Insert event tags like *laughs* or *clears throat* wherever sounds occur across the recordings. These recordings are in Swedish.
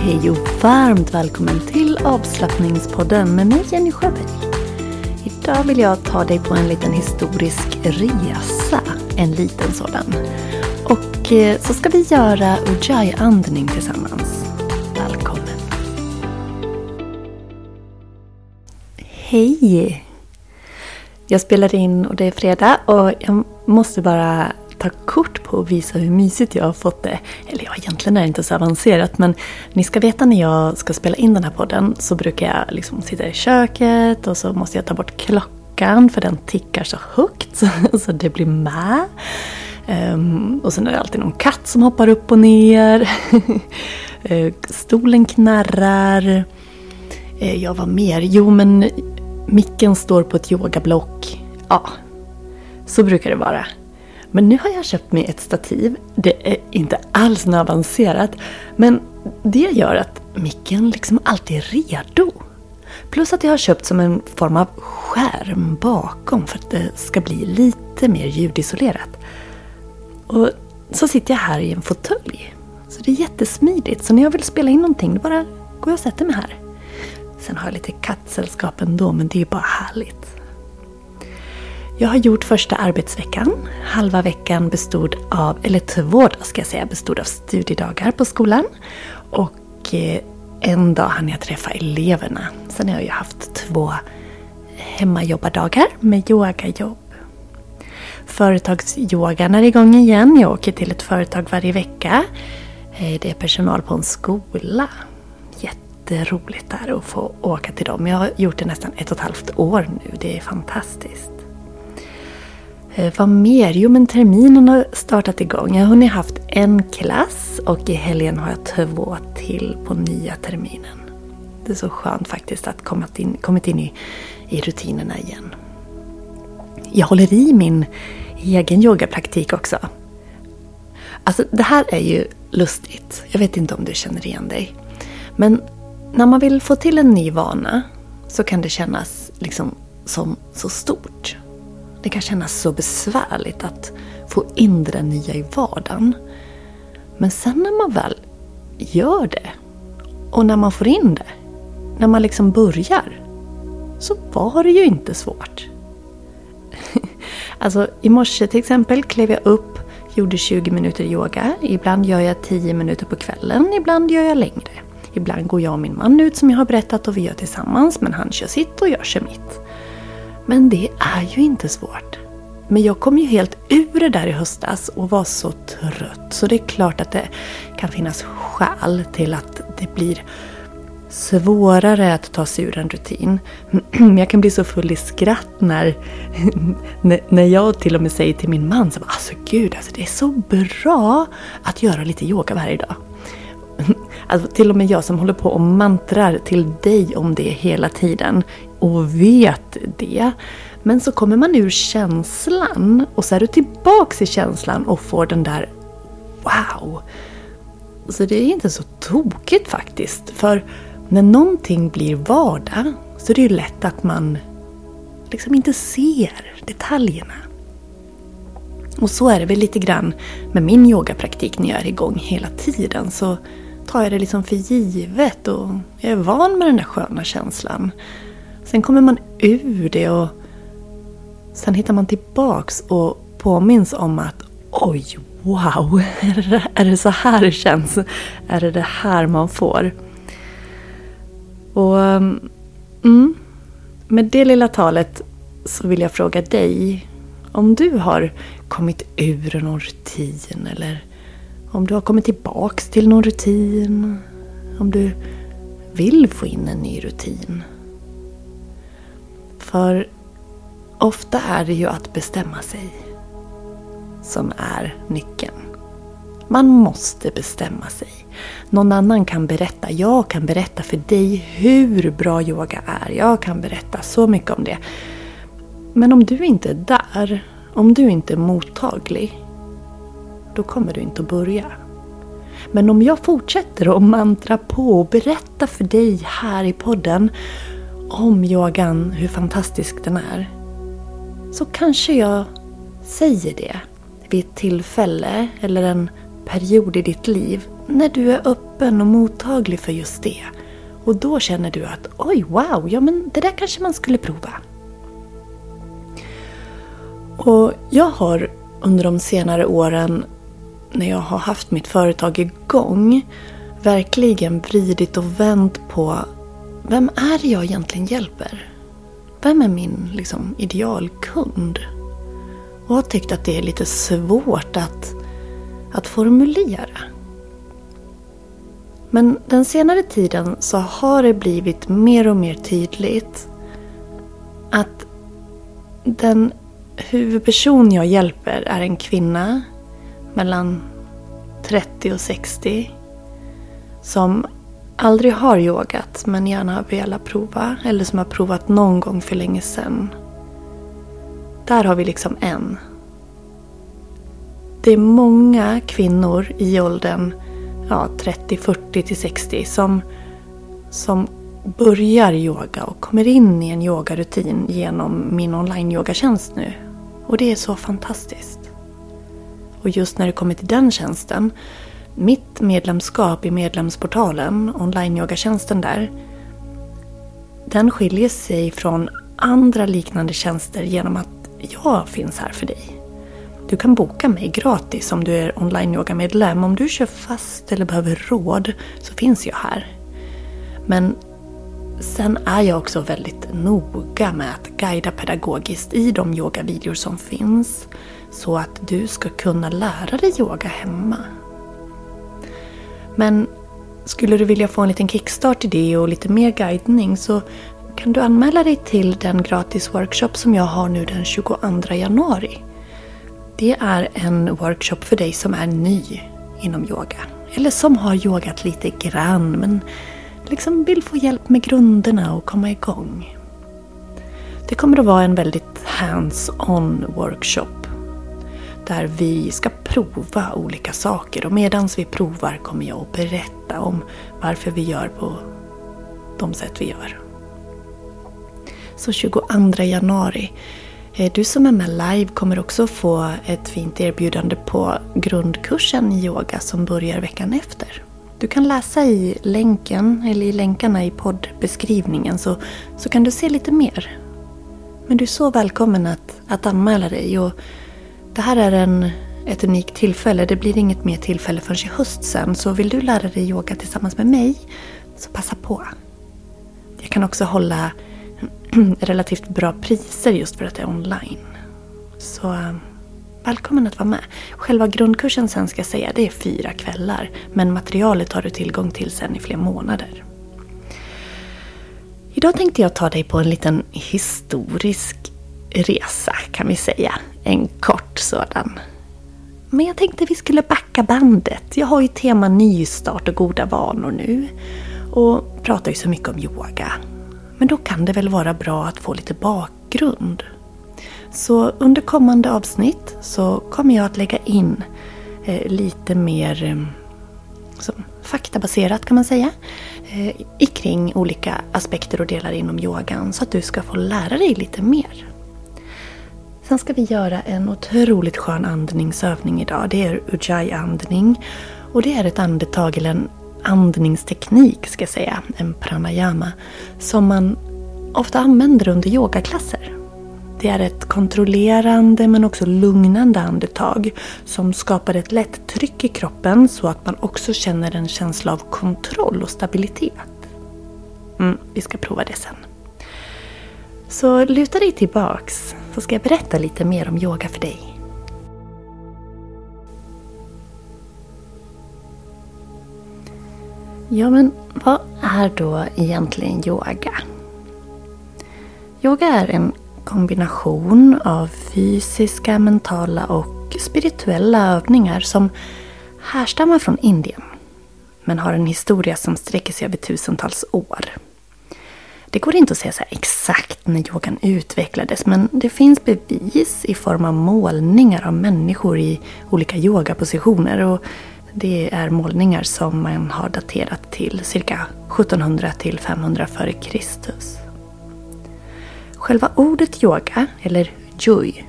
Hej och varmt välkommen till avslappningspodden med mig Jenny Sjöberg. Idag vill jag ta dig på en liten historisk resa. En liten sådan. Och eh, så ska vi göra Ujjayi-andning tillsammans. Välkommen! Hej! Jag spelar in och det är fredag och jag måste bara ta kort på och visa hur mysigt jag har fått det. Eller ja, egentligen är det inte så avancerat men ni ska veta när jag ska spela in den här podden så brukar jag liksom sitta i köket och så måste jag ta bort klockan för den tickar så högt *laughs* så det blir med. Um, och sen är det alltid någon katt som hoppar upp och ner. *laughs* Eh, stolen knarrar. Jag ja, vad mer? Jo, men micken står på ett yogablock. Ja, så brukar det vara. Men nu har jag köpt mig ett stativ. Det är inte alls något avancerat. Men det gör att micken liksom alltid är redo. Plus att jag har köpt som en form av skärm bakom för att det ska bli lite mer ljudisolerat. Och så sitter jag här i en fåtölj. Så det är jättesmidigt. Så när jag vill spela in någonting, då bara går jag och sätter mig här. Sen har jag lite kattsällskap ändå, men det är ju bara härligt. Jag har gjort första arbetsveckan. Halva veckan bestod av, eller två dagar ska jag säga, bestod av studiedagar på skolan. Och eh, en dag hann jag träffa eleverna. Sen har jag ju haft två hemmajobbardagar med yogajobb. Företagsyogan är igång igen. Jag åker till ett företag varje vecka. Eh, det är personal på en skola. Jätteroligt där att få åka till dem. Jag har gjort det nästan ett och ett halvt år nu. Det är fantastiskt. Eh, vad mer? Jo men terminen har startat igång. Jag har hunnit haft en klass och i helgen har jag två till på nya terminen. Det är så skönt faktiskt att kommit in, kommit in i, i rutinerna igen. Jag håller i min egen yogapraktik också. Alltså det här är ju lustigt. Jag vet inte om du känner igen dig. Men när man vill få till en ny vana så kan det kännas liksom som så stort. Det kan kännas så besvärligt att få in det nya i vardagen. Men sen när man väl gör det och när man får in det, när man liksom börjar, så var det ju inte svårt. *laughs* alltså i morse till exempel klev jag upp, gjorde 20 minuter yoga. Ibland gör jag 10 minuter på kvällen, ibland gör jag längre. Ibland går jag och min man ut som jag har berättat och vi gör tillsammans men han kör sitt och jag kör mitt. Men det är ju inte svårt. Men jag kom ju helt ur det där i höstas och var så trött. Så det är klart att det kan finnas skäl till att det blir svårare att ta sig ur en rutin. Men *clears throat* jag kan bli så full i skratt *laughs* när, när jag till och med säger till min man så alltså gud, alltså det är så bra att göra lite yoga varje dag. Alltså till och med jag som håller på och mantrar till dig om det hela tiden och vet det. Men så kommer man ur känslan och så är du tillbaks i känslan och får den där wow. Så det är inte så tokigt faktiskt. För när någonting blir vardag så är det ju lätt att man liksom inte ser detaljerna. Och så är det väl lite grann med min yogapraktik när jag är igång hela tiden. Så tar jag det liksom för givet och jag är van med den där sköna känslan. Sen kommer man ur det och sen hittar man tillbaks och påminns om att oj, wow, *laughs* är det så här det känns? Är det det här man får? Och mm, med det lilla talet så vill jag fråga dig om du har kommit ur någon rutin eller om du har kommit tillbaks till någon rutin. Om du vill få in en ny rutin. För ofta är det ju att bestämma sig som är nyckeln. Man måste bestämma sig. Någon annan kan berätta. Jag kan berätta för dig hur bra yoga är. Jag kan berätta så mycket om det. Men om du inte är där, om du inte är mottaglig, då kommer du inte att börja. Men om jag fortsätter att mantra på och berätta för dig här i podden om yogan, hur fantastisk den är. Så kanske jag säger det vid ett tillfälle eller en period i ditt liv när du är öppen och mottaglig för just det. Och då känner du att oj, wow, ja men det där kanske man skulle prova. Och jag har under de senare åren när jag har haft mitt företag igång verkligen vridit och vänt på vem är det jag egentligen hjälper? Vem är min liksom, idealkund? Och har tyckt att det är lite svårt att, att formulera. Men den senare tiden så har det blivit mer och mer tydligt att den huvudperson jag hjälper är en kvinna mellan 30 och 60 som aldrig har yogat men gärna har velat prova eller som har provat någon gång för länge sedan. Där har vi liksom en. Det är många kvinnor i åldern ja, 30, 40 till 60 som, som börjar yoga och kommer in i en yogarutin genom min online-yogatjänst nu. Och det är så fantastiskt. Och just när det kommer till den tjänsten, mitt medlemskap i medlemsportalen, online-yogatjänsten där, den skiljer sig från andra liknande tjänster genom att jag finns här för dig. Du kan boka mig gratis om du är online-yoga-medlem. Om du kör fast eller behöver råd så finns jag här. Men sen är jag också väldigt noga med att guida pedagogiskt i de yogavideor som finns. Så att du ska kunna lära dig yoga hemma. Men skulle du vilja få en liten kickstart i det och lite mer guidning så kan du anmäla dig till den gratis workshop som jag har nu den 22 januari. Det är en workshop för dig som är ny inom yoga. Eller som har yogat lite grann men liksom vill få hjälp med grunderna och komma igång. Det kommer att vara en väldigt hands-on workshop. Där vi ska prova olika saker och medan vi provar kommer jag att berätta om varför vi gör på de sätt vi gör. Så 22 januari eh, du som är med live kommer också få ett fint erbjudande på grundkursen i yoga som börjar veckan efter. Du kan läsa i länken, eller i länkarna i poddbeskrivningen så, så kan du se lite mer. Men du är så välkommen att, att anmäla dig. Och det här är en, ett unikt tillfälle. Det blir inget mer tillfälle förrän i höst sen. Så vill du lära dig yoga tillsammans med mig så passa på. Jag kan också hålla *clears throat* relativt bra priser just för att det är online. Så eh, välkommen att vara med. Själva grundkursen sen ska jag säga, det är fyra kvällar. Men materialet har du tillgång till sen i flera månader. Idag tänkte jag ta dig på en liten historisk resa kan vi säga. En kort sådan. Men jag tänkte vi skulle backa bandet. Jag har ju tema nystart och goda vanor nu. Och pratar ju så mycket om yoga. Men då kan det väl vara bra att få lite bakgrund. Så under kommande avsnitt så kommer jag att lägga in eh, lite mer eh, så, faktabaserat kan man säga. Eh, kring olika aspekter och delar inom yogan så att du ska få lära dig lite mer. Sen ska vi göra en otroligt skön andningsövning idag. Det är ujjayi-andning. Och det är ett andetag eller en andningsteknik, ska jag säga, en pranayama, som man ofta använder under yogaklasser. Det är ett kontrollerande men också lugnande andetag som skapar ett lätt tryck i kroppen så att man också känner en känsla av kontroll och stabilitet. Mm, vi ska prova det sen. Så luta dig tillbaks så ska jag berätta lite mer om yoga för dig. Ja, men vad är då egentligen yoga? Yoga är en kombination av fysiska, mentala och spirituella övningar som härstammar från Indien men har en historia som sträcker sig över tusentals år. Det går inte att säga så exakt när yogan utvecklades men det finns bevis i form av målningar av människor i olika yogapositioner och det är målningar som man har daterat till cirka 1700 till 500 f.Kr. Själva ordet yoga, eller joy,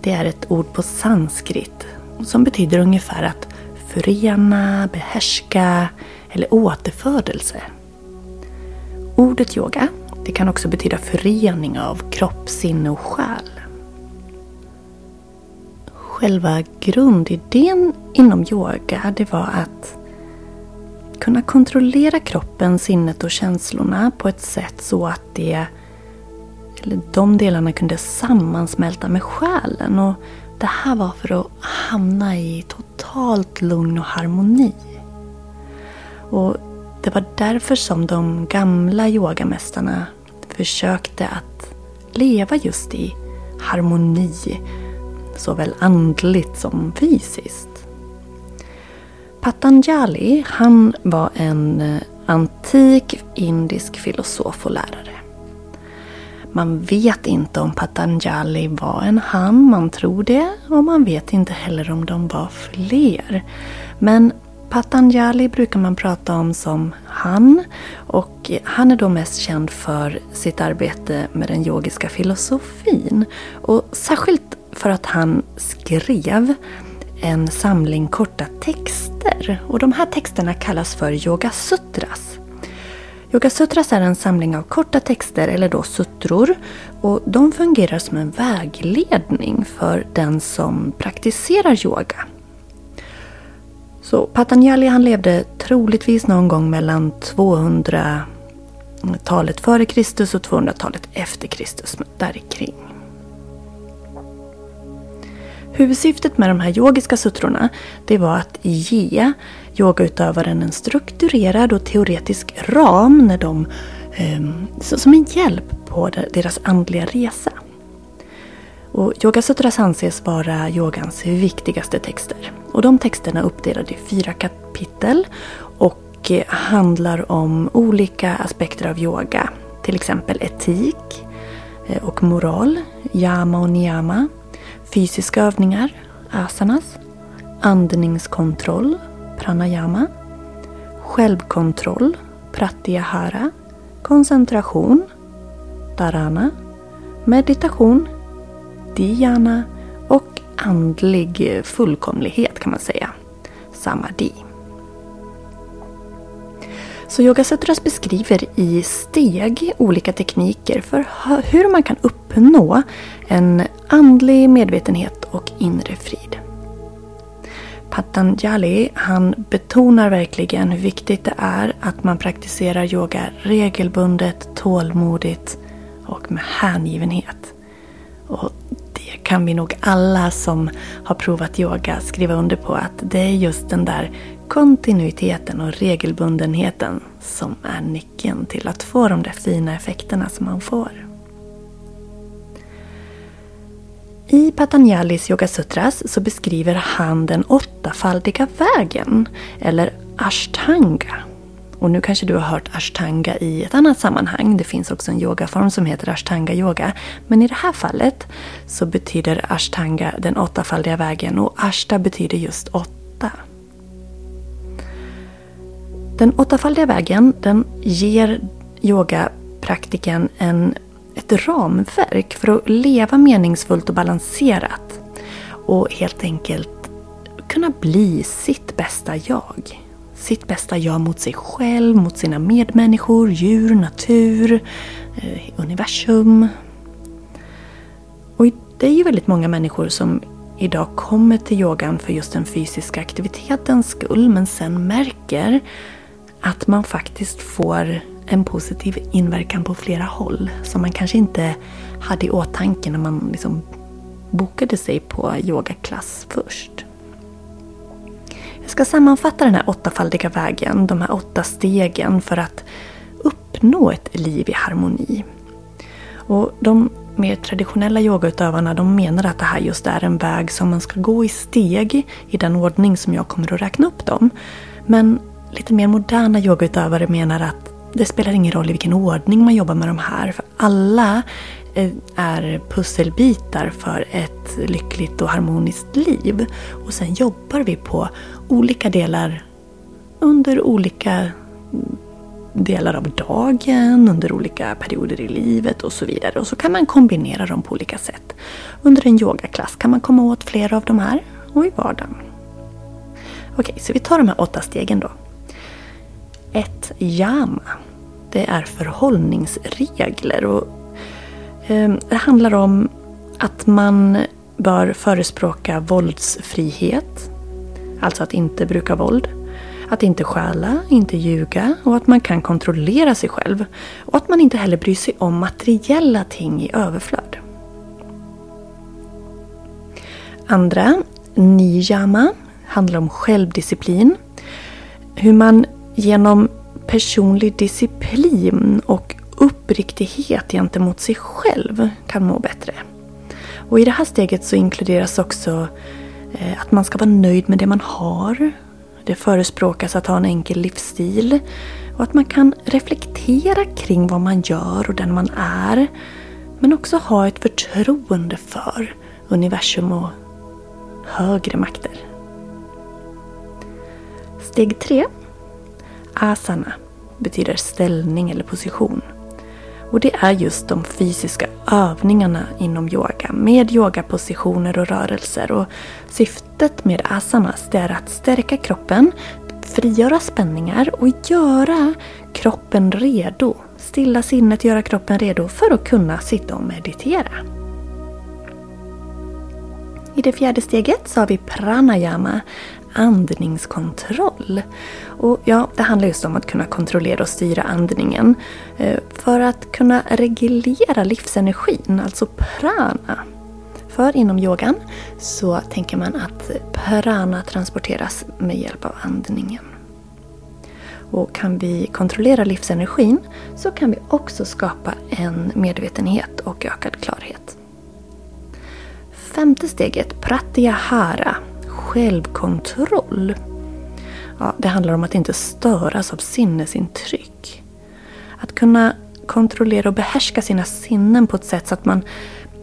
det är ett ord på sanskrit som betyder ungefär att förena, behärska eller återfödelse. Ordet yoga det kan också betyda förening av kropp, sinne och själ. Själva grundidén inom yoga det var att kunna kontrollera kroppen, sinnet och känslorna på ett sätt så att det, eller de delarna kunde sammansmälta med själen. Och det här var för att hamna i totalt lugn och harmoni. Och det var därför som de gamla yogamästarna försökte att leva just i harmoni, såväl andligt som fysiskt. Patanjali, han var en eh, antik indisk filosof och lärare. Man vet inte om Patanjali var en han, man tror det. Och man vet inte heller om de var fler. Men Patanjali brukar man prata om som han. Och han är då mest känd för sitt arbete med den yogiska filosofin. Och särskilt för att han skrev en samling korta texter. Och de här texterna kallas för Yoga Sutras. Yoga Sutras är en samling av korta texter, eller då sutror. Och de fungerar som en vägledning för den som praktiserar yoga. Så Patanjali han levde troligtvis någon gång mellan 200-talet före Kristus och 200-talet efter Kristus, där kring. Huvudsyftet med de här yogiska sutrorna det var att ge yogautövaren en strukturerad och teoretisk ram när de, ehm, som en hjälp på deras andliga resa. Och Yogasutras anses vara yogans viktigaste texter. Och de texterna är uppdelade i fyra kapitel och handlar om olika aspekter av yoga. Till exempel etik eh, och moral, yama och niyama, fysiska övningar, asanas, andningskontroll, pranayama, självkontroll, pratyahara, koncentration, dharana, meditation, dhyana och andlig fullkomlighet kan man säga, samadhi. Så Yogasutras beskriver i steg olika tekniker för hur man kan uppnå en andlig medvetenhet och inre frid. Patanjali han betonar verkligen hur viktigt det är att man praktiserar yoga regelbundet, tålmodigt och med hängivenhet. Och det kan vi nog alla som har provat yoga skriva under på att det är just den där kontinuiteten och regelbundenheten som är nyckeln till att få de där fina effekterna som man får. I Patanjalis Yoga Sutras så beskriver han den åttafaldiga vägen, eller ashtanga. Och nu kanske du har hört ashtanga i ett annat sammanhang. Det finns också en yogaform som heter ashtanga yoga. Men i det här fallet så betyder ashtanga den åttafaldiga vägen och ashta betyder just åtta. Den åttafaldiga vägen den ger yogapraktiken en, ett ramverk för att leva meningsfullt och balanserat. Och helt enkelt kunna bli sitt bästa jag. Sitt bästa jag mot sig själv, mot sina medmänniskor, djur, natur, eh, universum. Och det är ju väldigt många människor som idag kommer till yogan för just den fysiska aktivitetens skull men sen märker att man faktiskt får en positiv inverkan på flera håll som man kanske inte hade i åtanke när man liksom bokade sig på yogaklass först. Jag ska sammanfatta den här åttafaldiga vägen, de här åtta stegen för att uppnå ett liv i harmoni. Och de mer traditionella yogautövarna de menar att det här just är en väg som man ska gå i steg i den ordning som jag kommer att räkna upp dem. Men lite mer moderna yogautövare menar att det spelar ingen roll i vilken ordning man jobbar med de här. För alla eh, är pusselbitar för ett lyckligt och harmoniskt liv. Och sen jobbar vi på olika delar under olika delar av dagen, under olika perioder i livet och så vidare. Och så kan man kombinera dem på olika sätt. Under en yogaklass kan man komma åt flera av de här och i vardagen. Okej, så vi tar de här åtta stegen då. Ett Yama. Det är förhållningsregler. Och, eh, det handlar om att man bör förespråka våldsfrihet. Alltså att inte bruka våld. Att inte stjäla, inte ljuga och att man kan kontrollera sig själv. Och att man inte heller bryr sig om materiella ting i överflöd. Andra, niyama, handlar om självdisciplin. Hur man genom personlig disciplin och uppriktighet gentemot sig själv kan må bättre. Och I det här steget så inkluderas också Eh, att man ska vara nöjd med det man har. Det förespråkas att ha en enkel livsstil och att man kan reflektera kring vad man gör och den man är. Men också ha ett förtroende för universum och högre makter. Steg 3. Asana betyder ställning eller position. Och det är just de fysiska övningarna inom yoga med yogapositioner och rörelser. Och syftet med asanas är att stärka kroppen, frigöra spänningar och göra kroppen redo. Stilla sinnet, göra kroppen redo för att kunna sitta och meditera. I det fjärde steget så har vi pranayama, andningskontroll. Och ja, det handlar just om att kunna kontrollera och styra andningen. Eh, för att kunna reglera livsenergin, alltså prana. För inom yogan så tänker man att prana transporteras med hjälp av andningen. Och kan vi kontrollera livsenergin så kan vi också skapa en medvetenhet och ökad klarhet. Femte steget, pratyahara, självkontroll. Ja, det handlar om att inte störas av sinnesintryck. Att kunna kontrollera och behärska sina sinnen på ett sätt så att man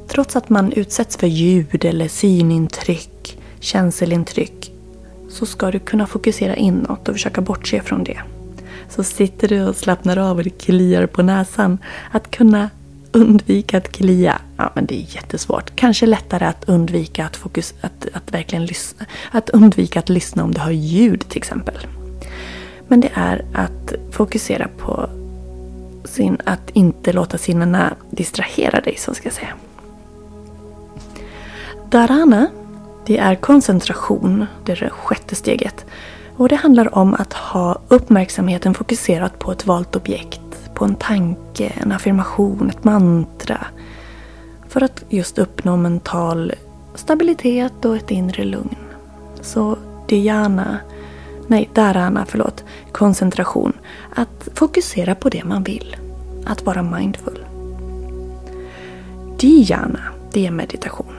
trots att man utsätts för ljud eller synintryck, känselintryck så ska du kunna fokusera inåt och försöka bortse från det. Så sitter du och slappnar av och det kliar på näsan. Att kunna undvika att klia. Ja, men det är jättesvårt. Kanske lättare att undvika att, fokus, att, att verkligen lyssna. Att undvika att lyssna om du har ljud till exempel. Men det är att fokusera på sin, att inte låta sinnena distrahera dig, så ska jag säga. Dharana, det är koncentration. Det är det sjätte steget. Och det handlar om att ha uppmärksamheten fokuserad på ett valt objekt på en tanke, en affirmation, ett mantra. För att just uppnå mental stabilitet och ett inre lugn. Så dhyana, nej dharana, förlåt, koncentration. Att fokusera på det man vill. Att vara mindful. Dhyana, det är meditation.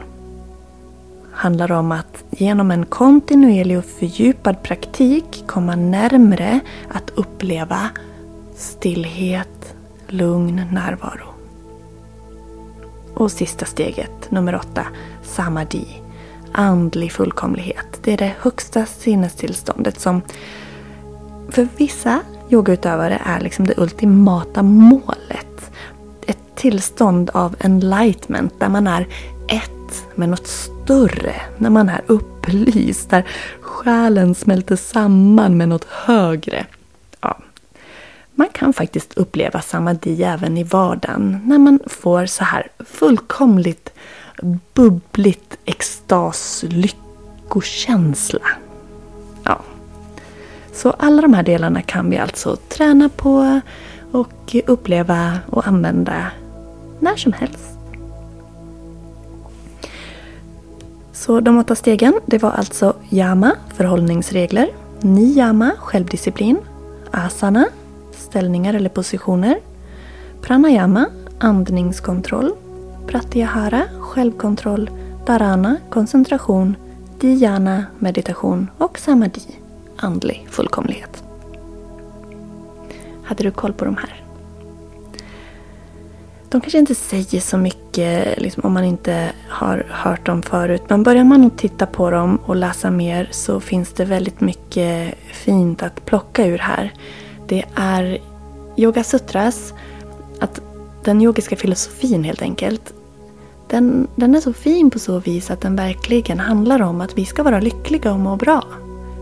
Handlar om att genom en kontinuerlig och fördjupad praktik komma närmre att uppleva stillhet, lugn närvaro. Och sista steget, nummer åtta, samadhi. Andlig fullkomlighet. Det är det högsta sinnestillståndet som för vissa yogautövare är liksom det ultimata målet. Ett tillstånd av enlightenment där man är ett med något större. När man är upplyst, där själen smälter samman med något högre. Man kan faktiskt uppleva samadhi även i vardagen när man får så här fullkomligt bubbligt extas lyckokänsla. Ja. Så alla de här delarna kan vi alltså träna på och uppleva och använda när som helst. Så de åtta stegen, det var alltså yama, förhållningsregler, niyama, självdisciplin, asana, ställningar eller positioner. Pranayama, andningskontroll. Pratyahara, självkontroll. Dharana, koncentration. Dhyana, meditation. Och samadhi, andlig fullkomlighet. Hade du koll på de här? De kanske inte säger så mycket liksom, om man inte har hört dem förut. Men börjar man att titta på dem och läsa mer så finns det väldigt mycket fint att plocka ur här. Det är Yoga Sutras, att den yogiska filosofin helt enkelt, den, den är så fin på så vis att den verkligen handlar om att vi ska vara lyckliga och må bra.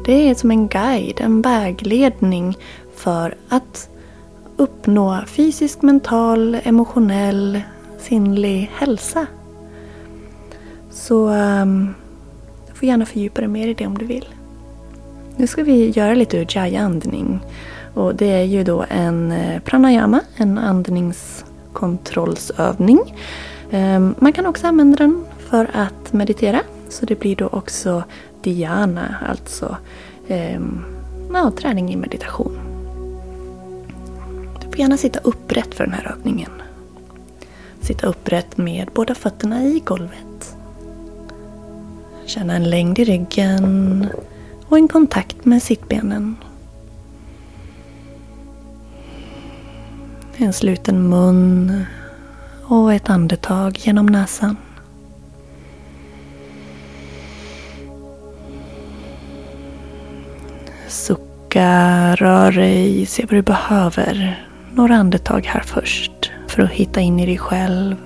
Det är som en guide, en vägledning för att uppnå fysisk, mental, emotionell, sinnlig hälsa. Så um, du får gärna fördjupa dig mer i det om du vill. Nu ska vi göra lite ujjayi-andning. Och det är ju då en eh, pranayama, en andningskontrollsövning. Ehm, man kan också använda den för att meditera. Så det blir då också dhyana, alltså ehm, ja, träning i meditation. Du får gärna sitta upprätt för den här övningen. Sitta upprätt med båda fötterna i golvet. Känna en längd i ryggen och en kontakt med sittbenen. En sluten mun och ett andetag genom näsan. Sucka, rör dig, se vad du behöver. Några andetag här först för att hitta in i dig själv.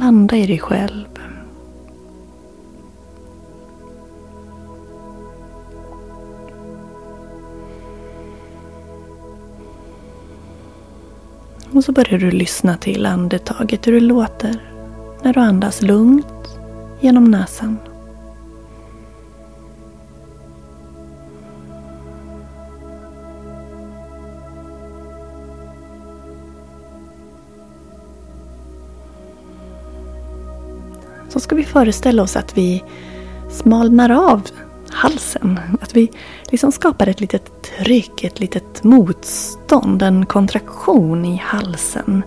Landa i dig själv. Och så börjar du lyssna till andetaget, hur det låter när du andas lugnt genom näsan. Så ska vi föreställa oss att vi smalnar av halsen. Att vi liksom skapar ett litet tryck, ett litet motstånd, en kontraktion i halsen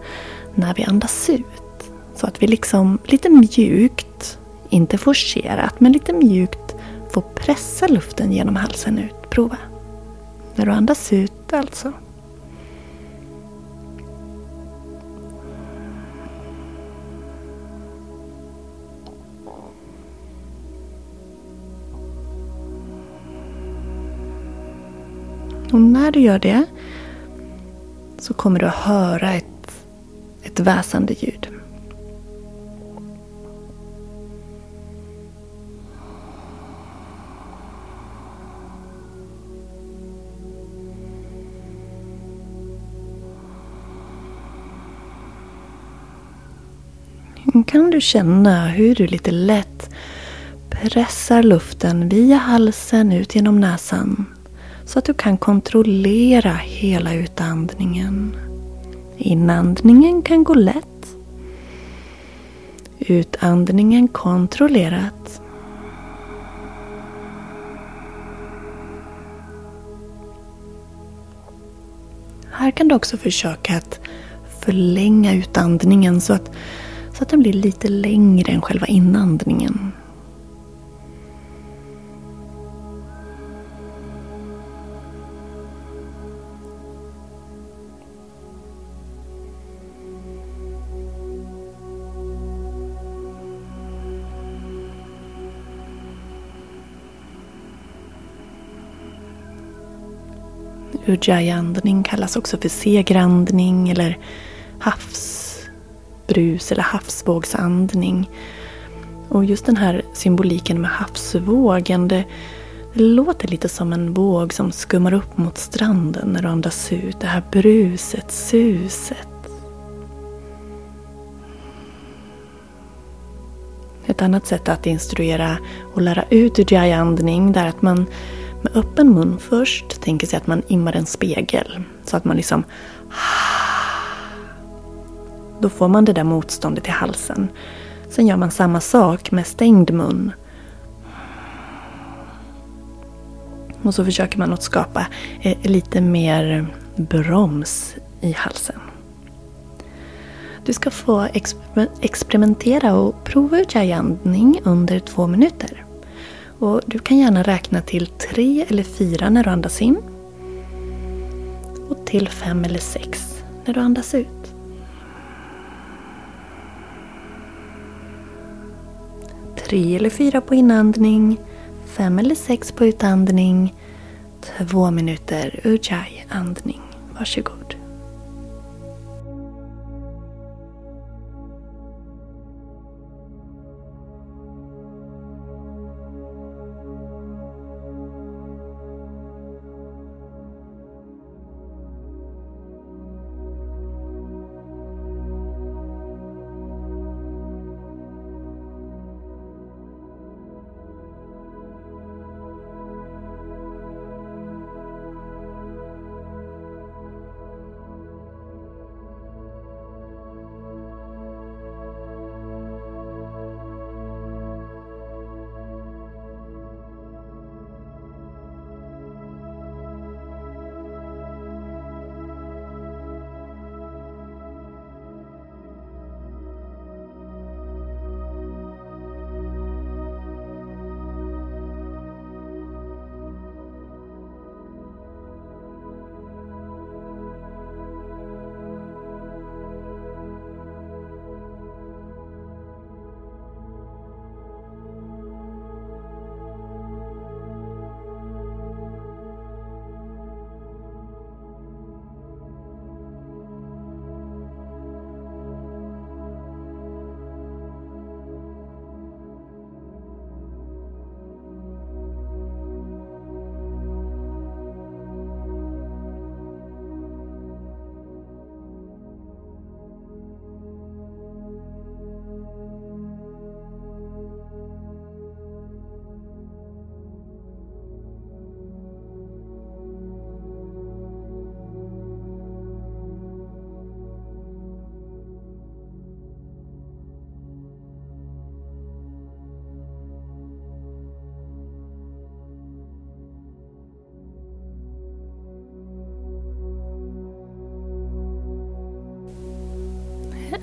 när vi andas ut. Så att vi liksom lite mjukt, inte forcerat, men lite mjukt får pressa luften genom halsen ut. Prova. När du andas ut alltså. Och när du gör det så kommer du att höra ett, ett väsande ljud. Kan du känna hur du lite lätt pressar luften via halsen ut genom näsan så att du kan kontrollera hela utandningen. Inandningen kan gå lätt. Utandningen kontrollerat. Här kan du också försöka att förlänga utandningen så att, så att den blir lite längre än själva inandningen. Ujjayi-andning kallas också för segrandning eller havsbrus eller havsvågsandning. Och just den här symboliken med havsvågen, det, det låter lite som en våg som skummar upp mot stranden när du andas ut. Det här bruset, suset. Ett annat sätt att instruera och lära ut ujjayi-andning är att man med öppen mun först tänker sig att man immar en spegel. Så att man liksom... Då får man det där motståndet i halsen. Sen gör man samma sak med stängd mun. Och så försöker man att skapa eh, lite mer broms i halsen. Du ska få experimentera och prova ut andning under två minuter. Och du kan gärna räkna till tre eller fyra när du andas in. Och till fem eller sex när du andas ut. Tre eller fyra på inandning, fem eller sex på utandning, två minuter ujjayi-andning. Varsågod.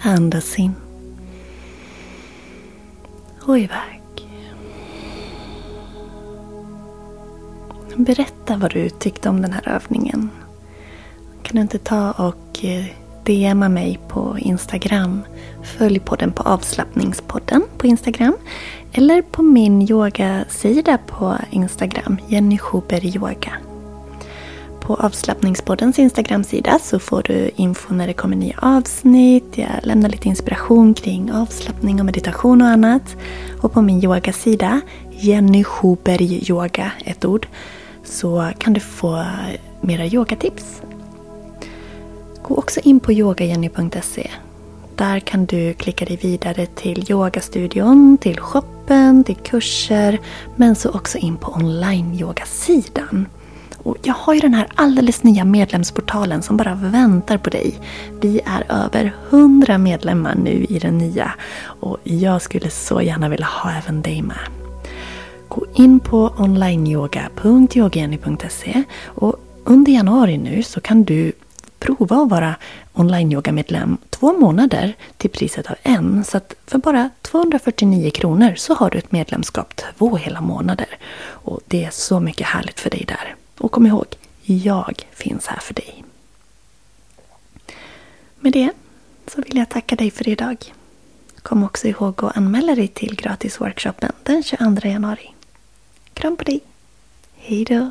Andas in. Och iväg. Berätta vad du tyckte om den här övningen. Kan du inte ta och eh, DMa mig på Instagram. Följ podden på avslappningspodden på Instagram. Eller på min yogasida på Instagram, Jenny Schuber Yoga. På avslappningspoddens Instagram-sida så får du info när det kommer nya avsnitt. Jag lämnar lite inspiration kring avslappning och meditation och annat. Och på min yogasida, Jenny Schuberg Yoga, ett ord, så kan du få mera yogatips. Gå också in på yogajenny.se. Där kan du klicka dig vidare till yogastudion, till shoppen, till kurser men så också in på online-yogasidan. Och jag har ju den här alldeles nya medlemsportalen som bara väntar på dig. Vi är över 100 medlemmar nu i den nya och jag skulle så gärna vilja ha även dig med. Gå in på onlineyoga.yogeni.se och under januari nu så kan du prova att vara online-yoga-medlem två månader till priset av en. Så att för bara 249 kronor så har du ett medlemskap två hela månader. Och det är så mycket härligt för dig där. Och kom ihåg, jag finns här för dig. Med det så vill jag tacka dig för idag. Kom också ihåg att anmäla dig till gratisworkshopen den 22 januari. Kram på dig! Hejdå!